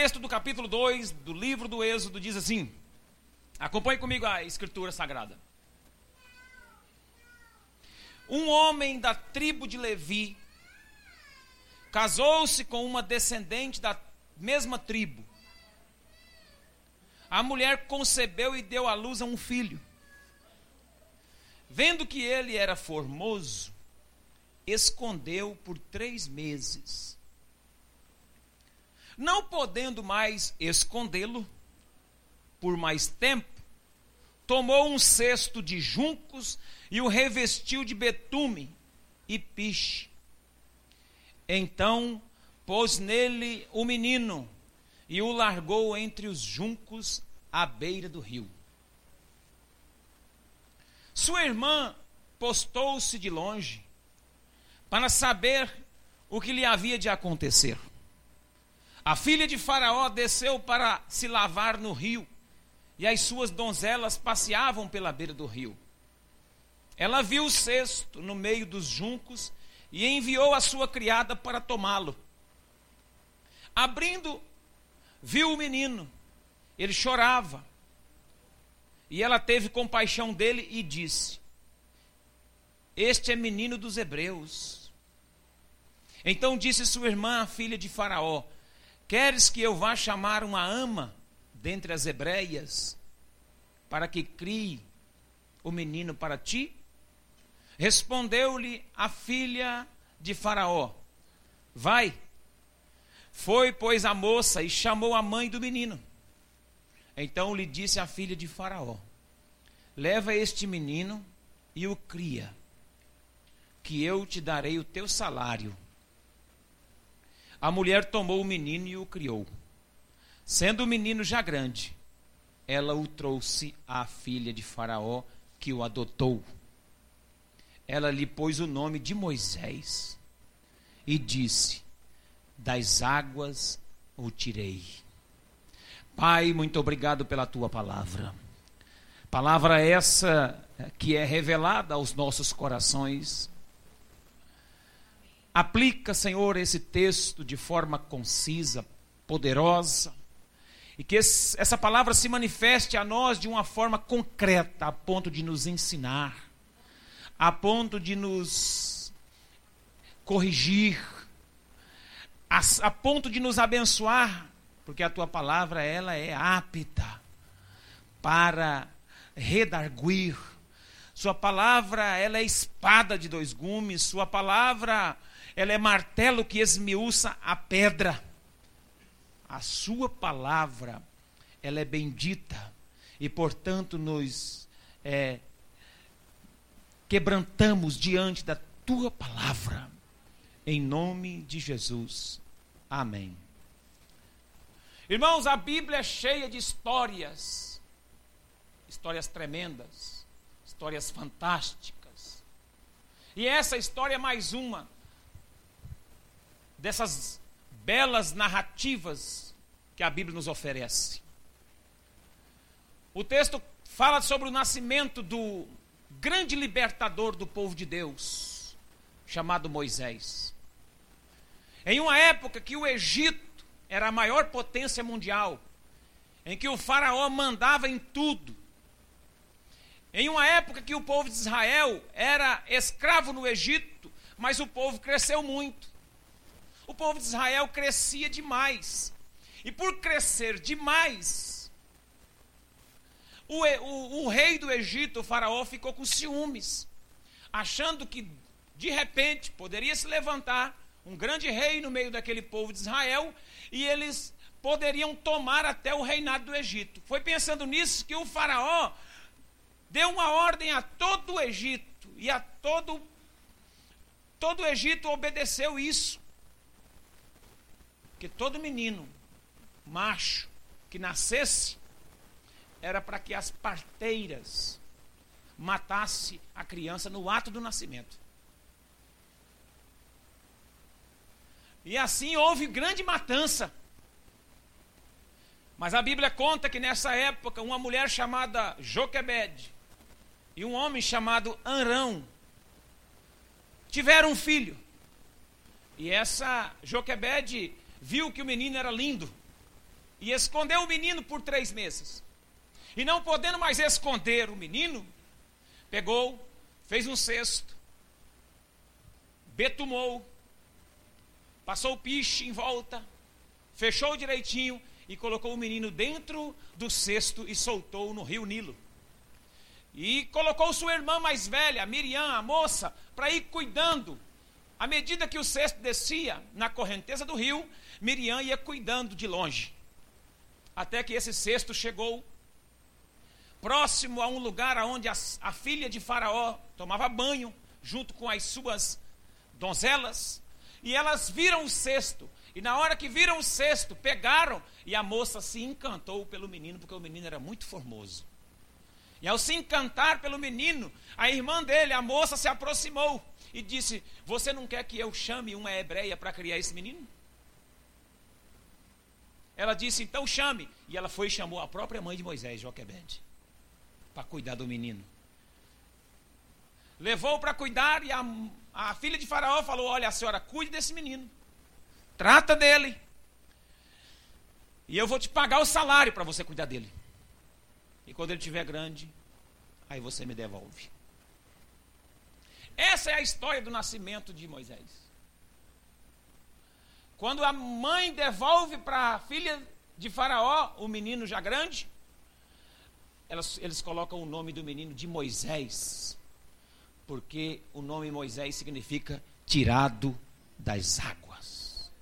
texto do capítulo 2 do livro do Êxodo diz assim: acompanhe comigo a escritura sagrada. Um homem da tribo de Levi casou-se com uma descendente da mesma tribo. A mulher concebeu e deu à luz a um filho. Vendo que ele era formoso, escondeu por três meses. Não podendo mais escondê-lo por mais tempo, tomou um cesto de juncos e o revestiu de betume e piche. Então pôs nele o menino e o largou entre os juncos à beira do rio. Sua irmã postou-se de longe para saber o que lhe havia de acontecer. A filha de Faraó desceu para se lavar no rio, e as suas donzelas passeavam pela beira do rio. Ela viu o cesto no meio dos juncos e enviou a sua criada para tomá-lo. Abrindo, viu o menino, ele chorava. E ela teve compaixão dele e disse: Este é menino dos hebreus. Então disse sua irmã, a filha de Faraó: Queres que eu vá chamar uma ama dentre as hebreias, para que crie o menino para ti? Respondeu-lhe a filha de Faraó: Vai. Foi, pois, a moça e chamou a mãe do menino. Então lhe disse a filha de Faraó: Leva este menino e o cria, que eu te darei o teu salário. A mulher tomou o menino e o criou. Sendo o menino já grande, ela o trouxe à filha de Faraó, que o adotou. Ela lhe pôs o nome de Moisés e disse: Das águas o tirei. Pai, muito obrigado pela tua palavra. Palavra essa que é revelada aos nossos corações. Aplica, Senhor, esse texto de forma concisa, poderosa, e que esse, essa palavra se manifeste a nós de uma forma concreta, a ponto de nos ensinar, a ponto de nos corrigir, a, a ponto de nos abençoar porque a tua palavra ela é apta para redarguir. Sua palavra ela é espada de dois gumes, sua palavra ela é martelo que esmiuça a pedra. A sua palavra ela é bendita e portanto nos é, quebrantamos diante da tua palavra. Em nome de Jesus. Amém. Irmãos, a Bíblia é cheia de histórias, histórias tremendas, histórias fantásticas. E essa história é mais uma dessas belas narrativas que a Bíblia nos oferece. O texto fala sobre o nascimento do grande libertador do povo de Deus, chamado Moisés. Em uma época que o Egito era a maior potência mundial, em que o Faraó mandava em tudo. Em uma época que o povo de Israel era escravo no Egito, mas o povo cresceu muito. O povo de Israel crescia demais. E por crescer demais, o, o, o rei do Egito, o Faraó, ficou com ciúmes, achando que de repente poderia se levantar um grande rei no meio daquele povo de Israel e eles poderiam tomar até o reinado do Egito. Foi pensando nisso que o Faraó deu uma ordem a todo o Egito e a todo todo o Egito obedeceu isso. Que todo menino macho que nascesse era para que as parteiras matasse a criança no ato do nascimento. E assim houve grande matança. Mas a Bíblia conta que nessa época uma mulher chamada Joquebed e um homem chamado Anrão tiveram um filho. E essa Joquebed viu que o menino era lindo e escondeu o menino por três meses. E não podendo mais esconder o menino, pegou, fez um cesto, betumou, passou o piche em volta, fechou direitinho e colocou o menino dentro do cesto e soltou no rio Nilo. E colocou sua irmã mais velha, Miriam, a moça, para ir cuidando. À medida que o cesto descia na correnteza do rio, Miriam ia cuidando de longe. Até que esse cesto chegou próximo a um lugar onde a, a filha de Faraó tomava banho, junto com as suas donzelas. E elas viram o cesto. E na hora que viram o cesto, pegaram. E a moça se encantou pelo menino, porque o menino era muito formoso. E ao se encantar pelo menino, a irmã dele, a moça, se aproximou e disse: Você não quer que eu chame uma hebreia para criar esse menino? Ela disse: Então chame. E ela foi e chamou a própria mãe de Moisés, Joquebede, para cuidar do menino. Levou para cuidar e a, a filha de Faraó falou: Olha, a senhora cuide desse menino, trata dele. E eu vou te pagar o salário para você cuidar dele. E quando ele estiver grande, aí você me devolve. Essa é a história do nascimento de Moisés. Quando a mãe devolve para a filha de Faraó o menino já grande, elas, eles colocam o nome do menino de Moisés, porque o nome Moisés significa tirado das águas.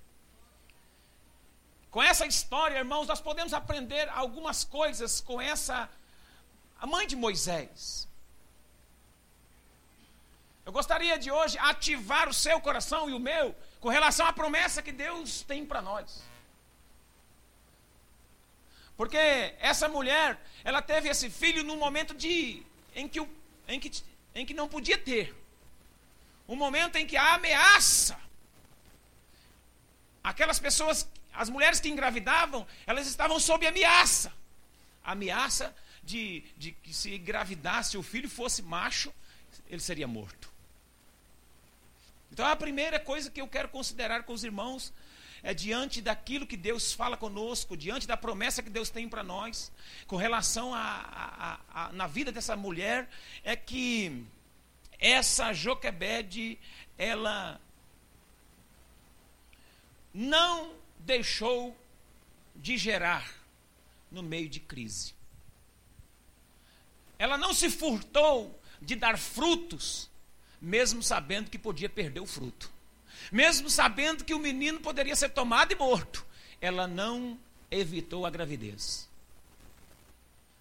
Com essa história, irmãos, nós podemos aprender algumas coisas com essa a mãe de Moisés. Eu gostaria de hoje ativar o seu coração e o meu com relação à promessa que Deus tem para nós. Porque essa mulher, ela teve esse filho num momento de em que, em que, em que não podia ter. Um momento em que a ameaça, aquelas pessoas, as mulheres que engravidavam, elas estavam sob ameaça. Ameaça de, de que se engravidasse o filho fosse macho, ele seria morto. Então a primeira coisa que eu quero considerar com os irmãos é diante daquilo que Deus fala conosco, diante da promessa que Deus tem para nós, com relação a, a, a, na vida dessa mulher, é que essa Joquebede, ela não deixou de gerar no meio de crise. Ela não se furtou de dar frutos, mesmo sabendo que podia perder o fruto. Mesmo sabendo que o menino poderia ser tomado e morto. Ela não evitou a gravidez.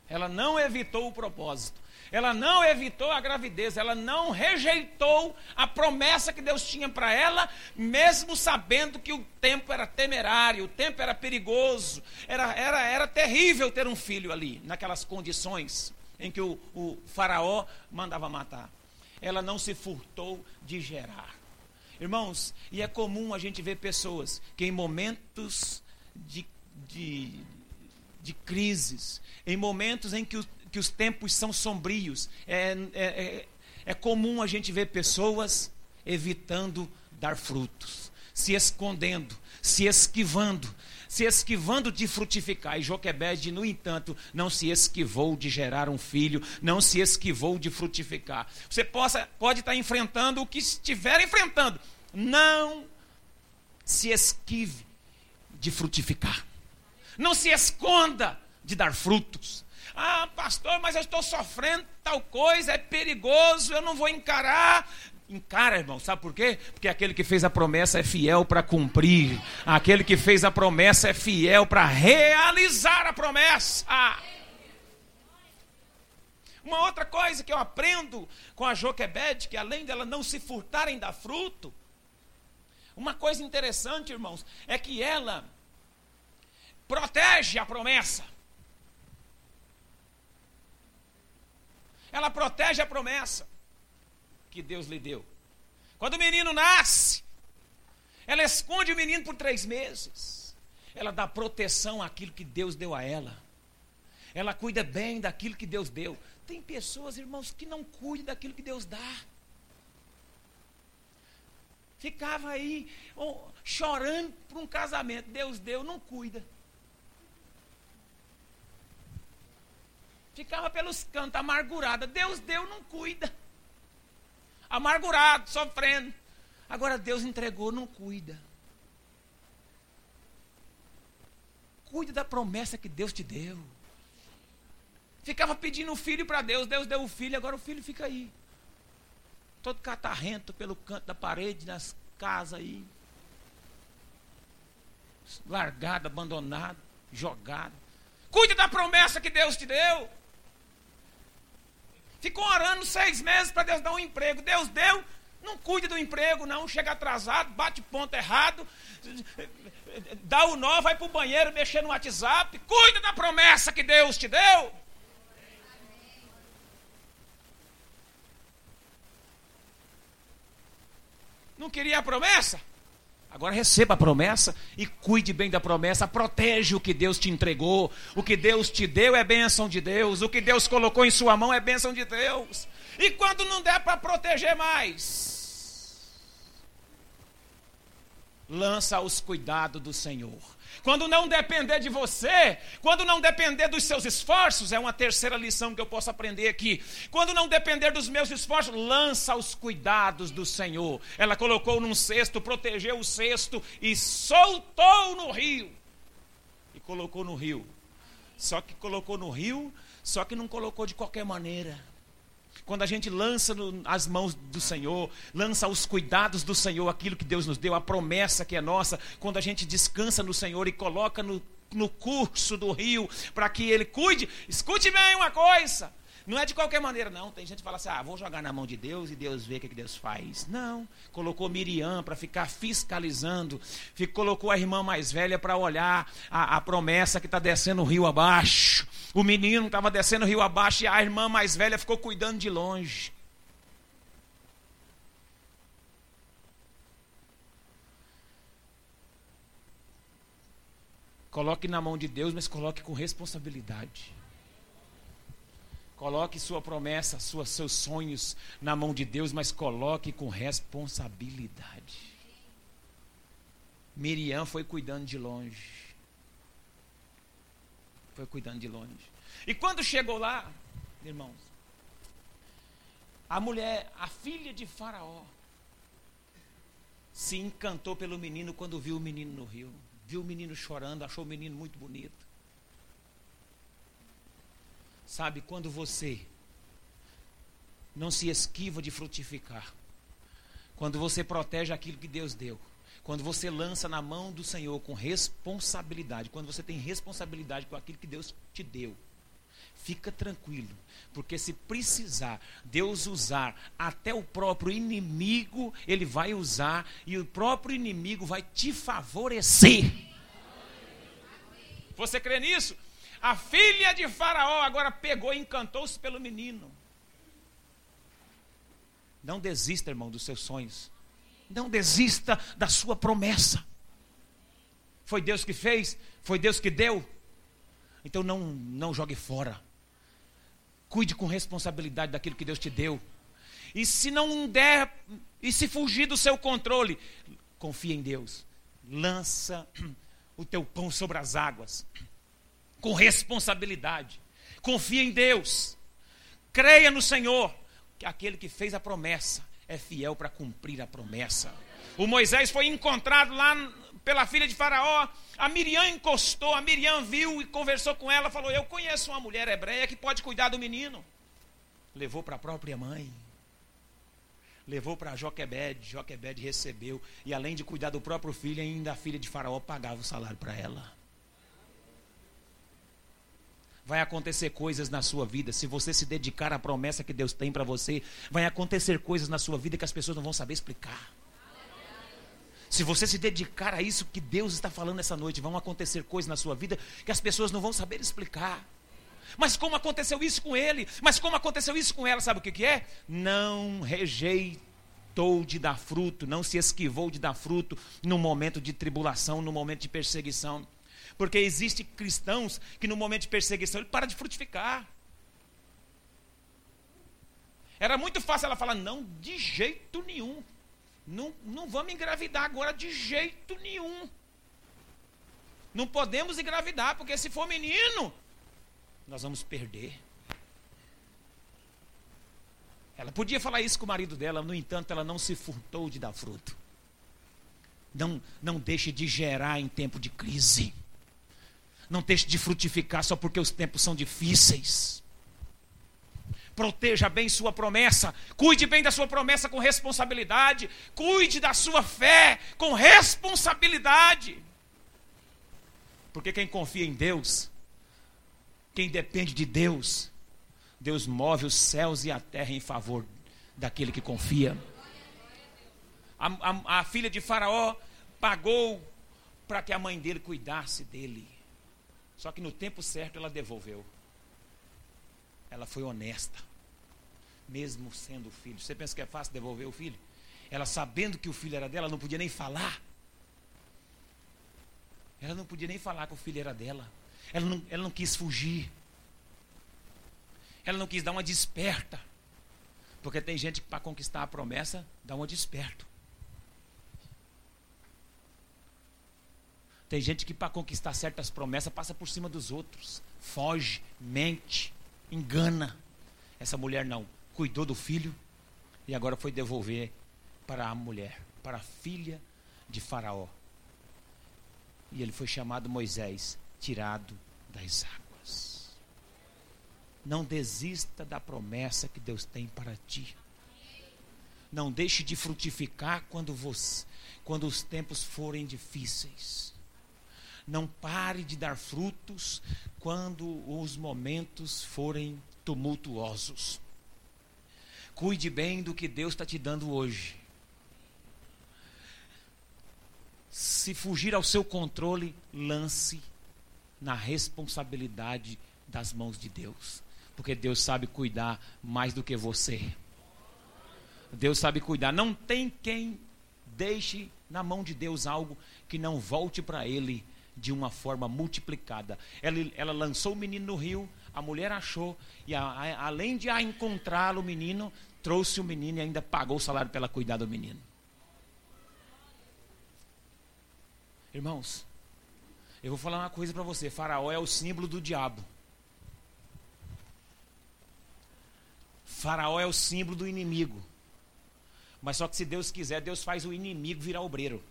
Ela não evitou o propósito. Ela não evitou a gravidez, ela não rejeitou a promessa que Deus tinha para ela, mesmo sabendo que o tempo era temerário, o tempo era perigoso, era, era, era terrível ter um filho ali, naquelas condições em que o, o faraó mandava matar. Ela não se furtou de gerar. Irmãos, e é comum a gente ver pessoas que em momentos de, de, de crises, em momentos em que, o, que os tempos são sombrios, é, é, é, é comum a gente ver pessoas evitando dar frutos, se escondendo, se esquivando, se esquivando de frutificar. E Joquebede, no entanto, não se esquivou de gerar um filho, não se esquivou de frutificar. Você possa, pode estar enfrentando o que estiver enfrentando. Não se esquive de frutificar. Não se esconda de dar frutos. Ah, pastor, mas eu estou sofrendo tal coisa, é perigoso, eu não vou encarar. Encara, irmão, sabe por quê? Porque aquele que fez a promessa é fiel para cumprir. Aquele que fez a promessa é fiel para realizar a promessa. Uma outra coisa que eu aprendo com a Joquebede, que além dela não se furtar em dar fruto, uma coisa interessante, irmãos, é que ela protege a promessa. Ela protege a promessa que Deus lhe deu. Quando o menino nasce, ela esconde o menino por três meses. Ela dá proteção àquilo que Deus deu a ela. Ela cuida bem daquilo que Deus deu. Tem pessoas, irmãos, que não cuidam daquilo que Deus dá. Ficava aí oh, chorando por um casamento. Deus deu, não cuida. Ficava pelos cantos, amargurada. Deus deu, não cuida. Amargurado, sofrendo. Agora Deus entregou, não cuida. Cuide da promessa que Deus te deu. Ficava pedindo o filho para Deus, Deus deu o filho, agora o filho fica aí. Todo catarrento pelo canto da parede, nas casas aí. Largado, abandonado, jogado. Cuide da promessa que Deus te deu. Ficou orando seis meses para Deus dar um emprego. Deus deu, não cuide do emprego, não. Chega atrasado, bate ponto errado, dá o nó, vai para o banheiro mexer no WhatsApp. Cuide da promessa que Deus te deu. Não queria a promessa? Agora receba a promessa e cuide bem da promessa, protege o que Deus te entregou. O que Deus te deu é bênção de Deus, o que Deus colocou em sua mão é bênção de Deus. E quando não der para proteger mais, lança os cuidados do Senhor. Quando não depender de você, quando não depender dos seus esforços, é uma terceira lição que eu posso aprender aqui. Quando não depender dos meus esforços, lança os cuidados do Senhor. Ela colocou num cesto, protegeu o cesto e soltou no rio. E colocou no rio. Só que colocou no rio, só que não colocou de qualquer maneira. Quando a gente lança no, as mãos do Senhor, lança os cuidados do Senhor, aquilo que Deus nos deu, a promessa que é nossa, quando a gente descansa no Senhor e coloca no, no curso do rio para que Ele cuide, escute bem uma coisa. Não é de qualquer maneira, não. Tem gente que fala assim: ah, vou jogar na mão de Deus e Deus vê o que, que Deus faz. Não. Colocou Miriam para ficar fiscalizando. colocou a irmã mais velha para olhar a, a promessa que está descendo o rio abaixo. O menino estava descendo rio abaixo e a irmã mais velha ficou cuidando de longe. Coloque na mão de Deus, mas coloque com responsabilidade. Coloque sua promessa, sua, seus sonhos na mão de Deus, mas coloque com responsabilidade. Miriam foi cuidando de longe. Foi cuidando de longe. E quando chegou lá, irmãos, a mulher, a filha de Faraó, se encantou pelo menino quando viu o menino no rio. Viu o menino chorando, achou o menino muito bonito. Sabe, quando você não se esquiva de frutificar, quando você protege aquilo que Deus deu, quando você lança na mão do Senhor com responsabilidade, quando você tem responsabilidade com aquilo que Deus te deu, fica tranquilo, porque se precisar Deus usar até o próprio inimigo, ele vai usar e o próprio inimigo vai te favorecer. Você crê nisso? A filha de Faraó agora pegou e encantou-se pelo menino. Não desista, irmão, dos seus sonhos. Não desista da sua promessa. Foi Deus que fez, foi Deus que deu. Então não, não jogue fora. Cuide com responsabilidade daquilo que Deus te deu. E se não der, e se fugir do seu controle, confia em Deus. Lança o teu pão sobre as águas com responsabilidade. Confia em Deus. Creia no Senhor, que aquele que fez a promessa é fiel para cumprir a promessa. O Moisés foi encontrado lá pela filha de Faraó. A Miriam encostou, a Miriam viu e conversou com ela, falou: "Eu conheço uma mulher hebreia que pode cuidar do menino". Levou para a própria mãe. Levou para Joquebed, Joquebed recebeu e além de cuidar do próprio filho, ainda a filha de Faraó pagava o salário para ela vai acontecer coisas na sua vida. Se você se dedicar à promessa que Deus tem para você, vai acontecer coisas na sua vida que as pessoas não vão saber explicar. Se você se dedicar a isso que Deus está falando essa noite, vão acontecer coisas na sua vida que as pessoas não vão saber explicar. Mas como aconteceu isso com ele? Mas como aconteceu isso com ela? Sabe o que, que é? Não rejeitou de dar fruto, não se esquivou de dar fruto no momento de tribulação, no momento de perseguição. Porque existem cristãos que no momento de perseguição ele para de frutificar. Era muito fácil ela falar: não, de jeito nenhum. Não, não vamos engravidar agora de jeito nenhum. Não podemos engravidar, porque se for menino, nós vamos perder. Ela podia falar isso com o marido dela, no entanto, ela não se furtou de dar fruto. Não, não deixe de gerar em tempo de crise. Não deixe de frutificar só porque os tempos são difíceis. Proteja bem sua promessa. Cuide bem da sua promessa com responsabilidade. Cuide da sua fé com responsabilidade. Porque quem confia em Deus, quem depende de Deus, Deus move os céus e a terra em favor daquele que confia. A, a, a filha de Faraó pagou para que a mãe dele cuidasse dele. Só que no tempo certo ela devolveu. Ela foi honesta, mesmo sendo filho. Você pensa que é fácil devolver o filho? Ela sabendo que o filho era dela, não podia nem falar. Ela não podia nem falar que o filho era dela. Ela não, ela não quis fugir. Ela não quis dar uma desperta. Porque tem gente que para conquistar a promessa dá uma desperto. Tem gente que para conquistar certas promessas passa por cima dos outros, foge, mente, engana. Essa mulher não, cuidou do filho e agora foi devolver para a mulher, para a filha de Faraó. E ele foi chamado Moisés, tirado das águas. Não desista da promessa que Deus tem para ti. Não deixe de frutificar quando você, quando os tempos forem difíceis. Não pare de dar frutos quando os momentos forem tumultuosos. Cuide bem do que Deus está te dando hoje. Se fugir ao seu controle, lance na responsabilidade das mãos de Deus. Porque Deus sabe cuidar mais do que você. Deus sabe cuidar. Não tem quem deixe na mão de Deus algo que não volte para Ele de uma forma multiplicada. Ela, ela lançou o menino no rio, a mulher achou, e a, a, além de encontrá-lo, o menino trouxe o menino e ainda pagou o salário para ela cuidar do menino. Irmãos, eu vou falar uma coisa para você: Faraó é o símbolo do diabo. Faraó é o símbolo do inimigo. Mas só que se Deus quiser, Deus faz o inimigo virar obreiro.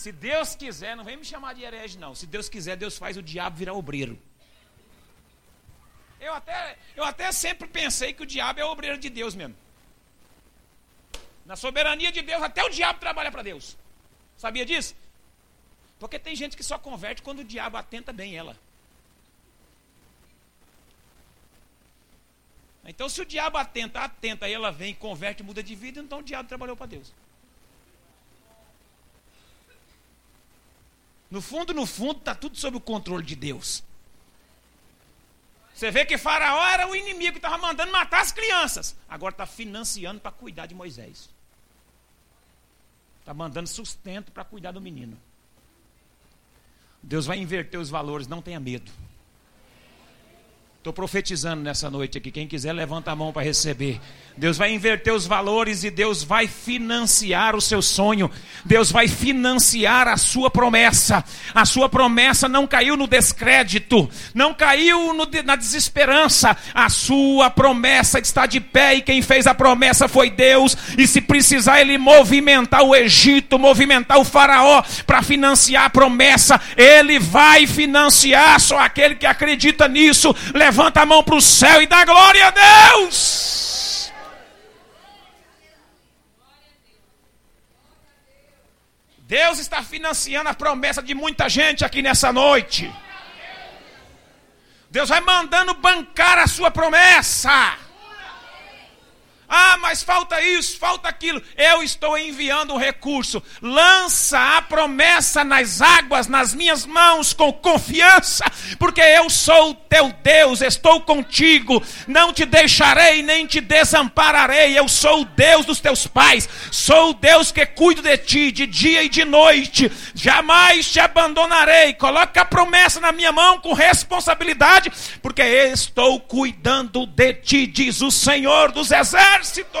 Se Deus quiser, não vem me chamar de herege, não. Se Deus quiser, Deus faz o diabo virar obreiro. Eu até, eu até sempre pensei que o diabo é o obreiro de Deus mesmo. Na soberania de Deus, até o diabo trabalha para Deus. Sabia disso? Porque tem gente que só converte quando o diabo atenta bem ela. Então, se o diabo atenta, atenta, e ela vem, converte, muda de vida, então o diabo trabalhou para Deus. No fundo, no fundo, está tudo sob o controle de Deus. Você vê que Faraó era o inimigo que estava mandando matar as crianças. Agora está financiando para cuidar de Moisés. Está mandando sustento para cuidar do menino. Deus vai inverter os valores, não tenha medo. Estou profetizando nessa noite aqui. Quem quiser, levanta a mão para receber. Deus vai inverter os valores e Deus vai financiar o seu sonho. Deus vai financiar a sua promessa. A sua promessa não caiu no descrédito, não caiu no, na desesperança. A sua promessa está de pé e quem fez a promessa foi Deus. E se precisar ele movimentar o Egito, movimentar o Faraó para financiar a promessa, ele vai financiar. Só aquele que acredita nisso levanta a mão para o céu e dá glória a Deus. Deus está financiando a promessa de muita gente aqui nessa noite. Deus vai mandando bancar a sua promessa. Ah, mas falta isso, falta aquilo. Eu estou enviando um recurso. Lança a promessa nas águas, nas minhas mãos, com confiança, porque eu sou o teu Deus, estou contigo. Não te deixarei nem te desampararei. Eu sou o Deus dos teus pais, sou o Deus que cuido de ti de dia e de noite. Jamais te abandonarei. Coloca a promessa na minha mão com responsabilidade, porque estou cuidando de ti, diz o Senhor dos Exércitos exército.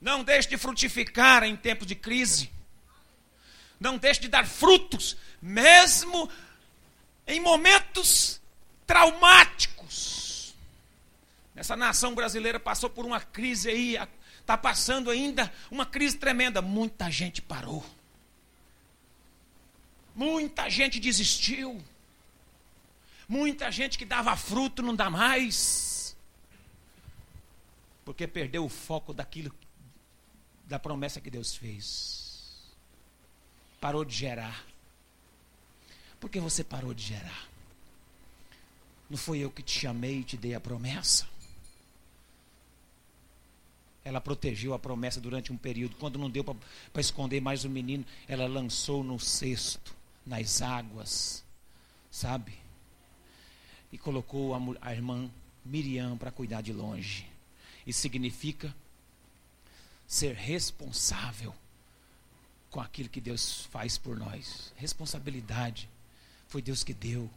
Não deixe de frutificar em tempos de crise. não deixe de dar frutos, mesmo em momentos traumáticos. Essa nação brasileira passou por uma crise aí, está passando ainda uma crise tremenda. Muita gente parou. Muita gente desistiu. Muita gente que dava fruto não dá mais. Porque perdeu o foco daquilo, da promessa que Deus fez. Parou de gerar. Por que você parou de gerar? Não foi eu que te chamei e te dei a promessa? Ela protegeu a promessa durante um período. Quando não deu para esconder mais o menino, ela lançou no cesto, nas águas, sabe? E colocou a, a irmã Miriam para cuidar de longe. Isso significa ser responsável com aquilo que Deus faz por nós. Responsabilidade. Foi Deus que deu.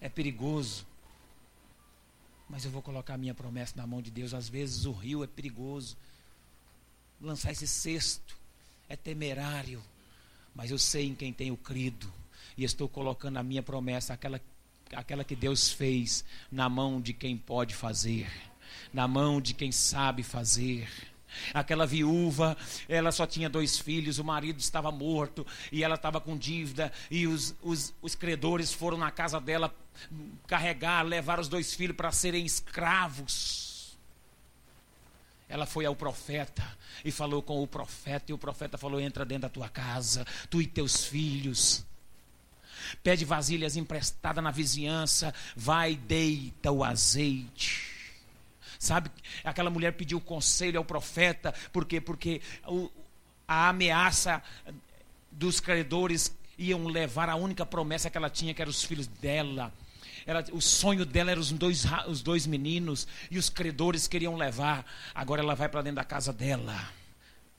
É perigoso. Mas eu vou colocar a minha promessa na mão de Deus. Às vezes o rio é perigoso. Lançar esse cesto é temerário. Mas eu sei em quem tenho crido. E estou colocando a minha promessa, aquela, aquela que Deus fez, na mão de quem pode fazer. Na mão de quem sabe fazer Aquela viúva, ela só tinha dois filhos, o marido estava morto e ela estava com dívida. E os, os, os credores foram na casa dela carregar, levar os dois filhos para serem escravos. Ela foi ao profeta e falou com o profeta, e o profeta falou: Entra dentro da tua casa, tu e teus filhos. Pede vasilhas emprestadas na vizinhança, vai, deita o azeite Sabe, aquela mulher pediu conselho ao profeta, por quê? Porque o, a ameaça dos credores iam levar a única promessa que ela tinha, que eram os filhos dela. Ela, o sonho dela eram os dois, os dois meninos, e os credores queriam levar. Agora ela vai para dentro da casa dela,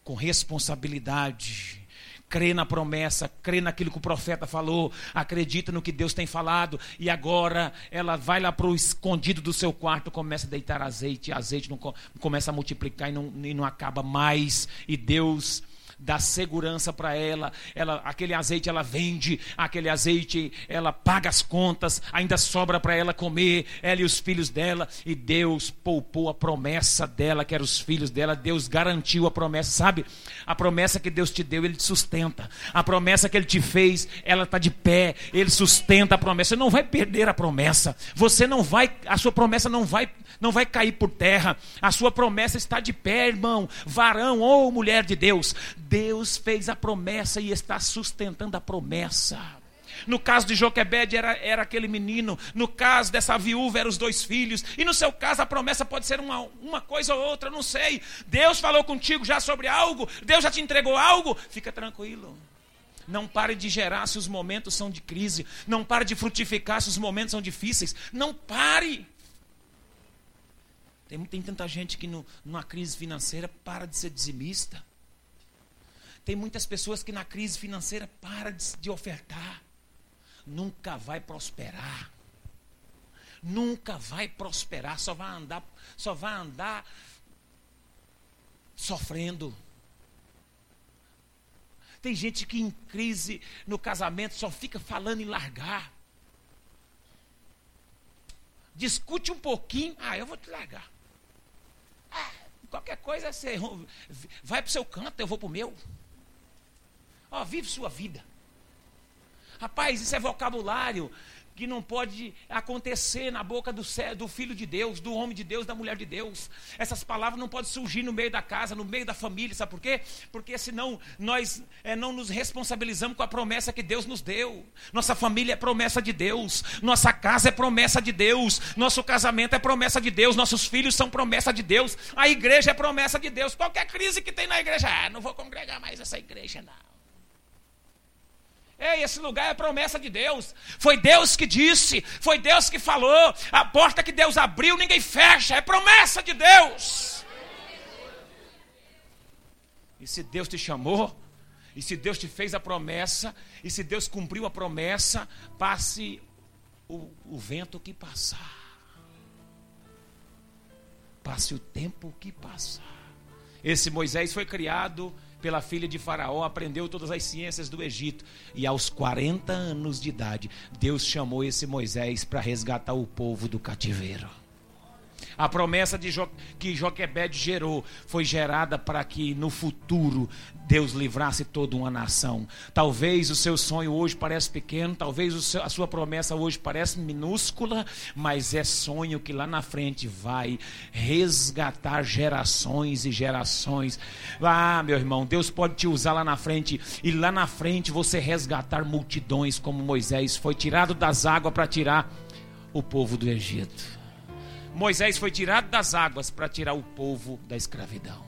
com responsabilidade crê na promessa, crê naquilo que o profeta falou, acredita no que Deus tem falado, e agora ela vai lá para o escondido do seu quarto, começa a deitar azeite, e azeite não, começa a multiplicar e não, e não acaba mais, e Deus dá segurança para ela, ela, aquele azeite ela vende, aquele azeite ela paga as contas, ainda sobra para ela comer, ela e os filhos dela, e Deus poupou a promessa dela, que eram os filhos dela, Deus garantiu a promessa, sabe? A promessa que Deus te deu, Ele te sustenta, a promessa que Ele te fez, ela está de pé, Ele sustenta a promessa, você não vai perder a promessa, você não vai, a sua promessa não vai, não vai cair por terra, a sua promessa está de pé, irmão, varão ou mulher de Deus, Deus fez a promessa e está sustentando a promessa. No caso de Joquebed era, era aquele menino, no caso dessa viúva eram os dois filhos, e no seu caso a promessa pode ser uma, uma coisa ou outra, não sei. Deus falou contigo já sobre algo, Deus já te entregou algo, fica tranquilo. Não pare de gerar se os momentos são de crise, não pare de frutificar se os momentos são difíceis, não pare. Tem, tem tanta gente que no, numa crise financeira para de ser dizimista. Tem muitas pessoas que na crise financeira para de, de ofertar. Nunca vai prosperar. Nunca vai prosperar, só vai andar, só vai andar sofrendo. Tem gente que em crise no casamento só fica falando em largar. Discute um pouquinho, ah, eu vou te largar. Ah, qualquer coisa você vai para o seu canto, eu vou para o meu. Ó, vive sua vida. Rapaz, isso é vocabulário que não pode acontecer na boca do, do, filho de Deus, do homem de Deus, da mulher de Deus. Essas palavras não podem surgir no meio da casa, no meio da família, sabe por quê? Porque senão nós é, não nos responsabilizamos com a promessa que Deus nos deu. Nossa família é promessa de Deus, nossa casa é promessa de Deus, nosso casamento é promessa de Deus, nossos filhos são promessa de Deus, a igreja é promessa de Deus. Qualquer crise que tem na igreja, ah, não vou congregar mais essa igreja, não. Ei, esse lugar é promessa de Deus. Foi Deus que disse, foi Deus que falou. A porta que Deus abriu, ninguém fecha. É promessa de Deus. E se Deus te chamou, e se Deus te fez a promessa, e se Deus cumpriu a promessa, passe o, o vento que passar. Passe o tempo que passar. Esse Moisés foi criado pela filha de Faraó, aprendeu todas as ciências do Egito. E aos 40 anos de idade, Deus chamou esse Moisés para resgatar o povo do cativeiro. A promessa de jo que Joquebed gerou foi gerada para que no futuro Deus livrasse toda uma nação. Talvez o seu sonho hoje pareça pequeno, talvez seu, a sua promessa hoje pareça minúscula, mas é sonho que lá na frente vai resgatar gerações e gerações. Ah, meu irmão, Deus pode te usar lá na frente e lá na frente você resgatar multidões como Moisés foi tirado das águas para tirar o povo do Egito. Moisés foi tirado das águas para tirar o povo da escravidão.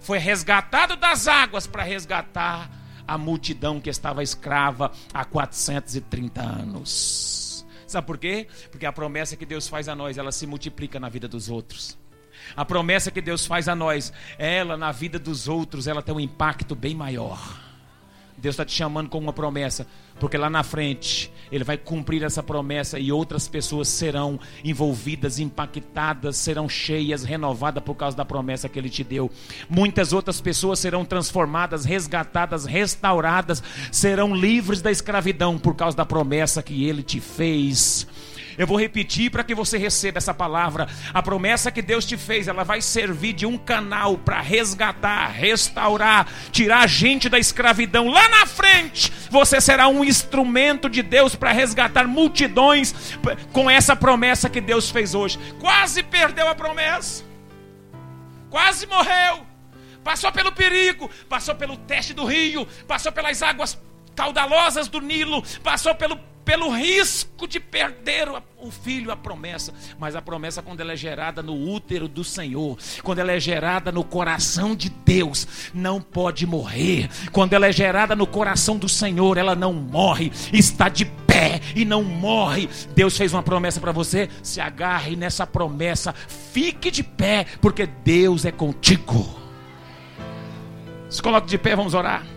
Foi resgatado das águas para resgatar a multidão que estava escrava há 430 anos. Sabe por quê? Porque a promessa que Deus faz a nós, ela se multiplica na vida dos outros. A promessa que Deus faz a nós, ela na vida dos outros, ela tem um impacto bem maior. Deus está te chamando com uma promessa, porque lá na frente Ele vai cumprir essa promessa e outras pessoas serão envolvidas, impactadas, serão cheias, renovadas por causa da promessa que Ele te deu. Muitas outras pessoas serão transformadas, resgatadas, restauradas, serão livres da escravidão por causa da promessa que Ele te fez. Eu vou repetir para que você receba essa palavra. A promessa que Deus te fez, ela vai servir de um canal para resgatar, restaurar, tirar a gente da escravidão. Lá na frente, você será um instrumento de Deus para resgatar multidões com essa promessa que Deus fez hoje. Quase perdeu a promessa. Quase morreu. Passou pelo perigo, passou pelo teste do rio, passou pelas águas caudalosas do Nilo, passou pelo pelo risco de perder o filho, a promessa. Mas a promessa, quando ela é gerada no útero do Senhor, quando ela é gerada no coração de Deus, não pode morrer. Quando ela é gerada no coração do Senhor, ela não morre, está de pé e não morre. Deus fez uma promessa para você, se agarre nessa promessa, fique de pé, porque Deus é contigo. Se coloque de pé, vamos orar.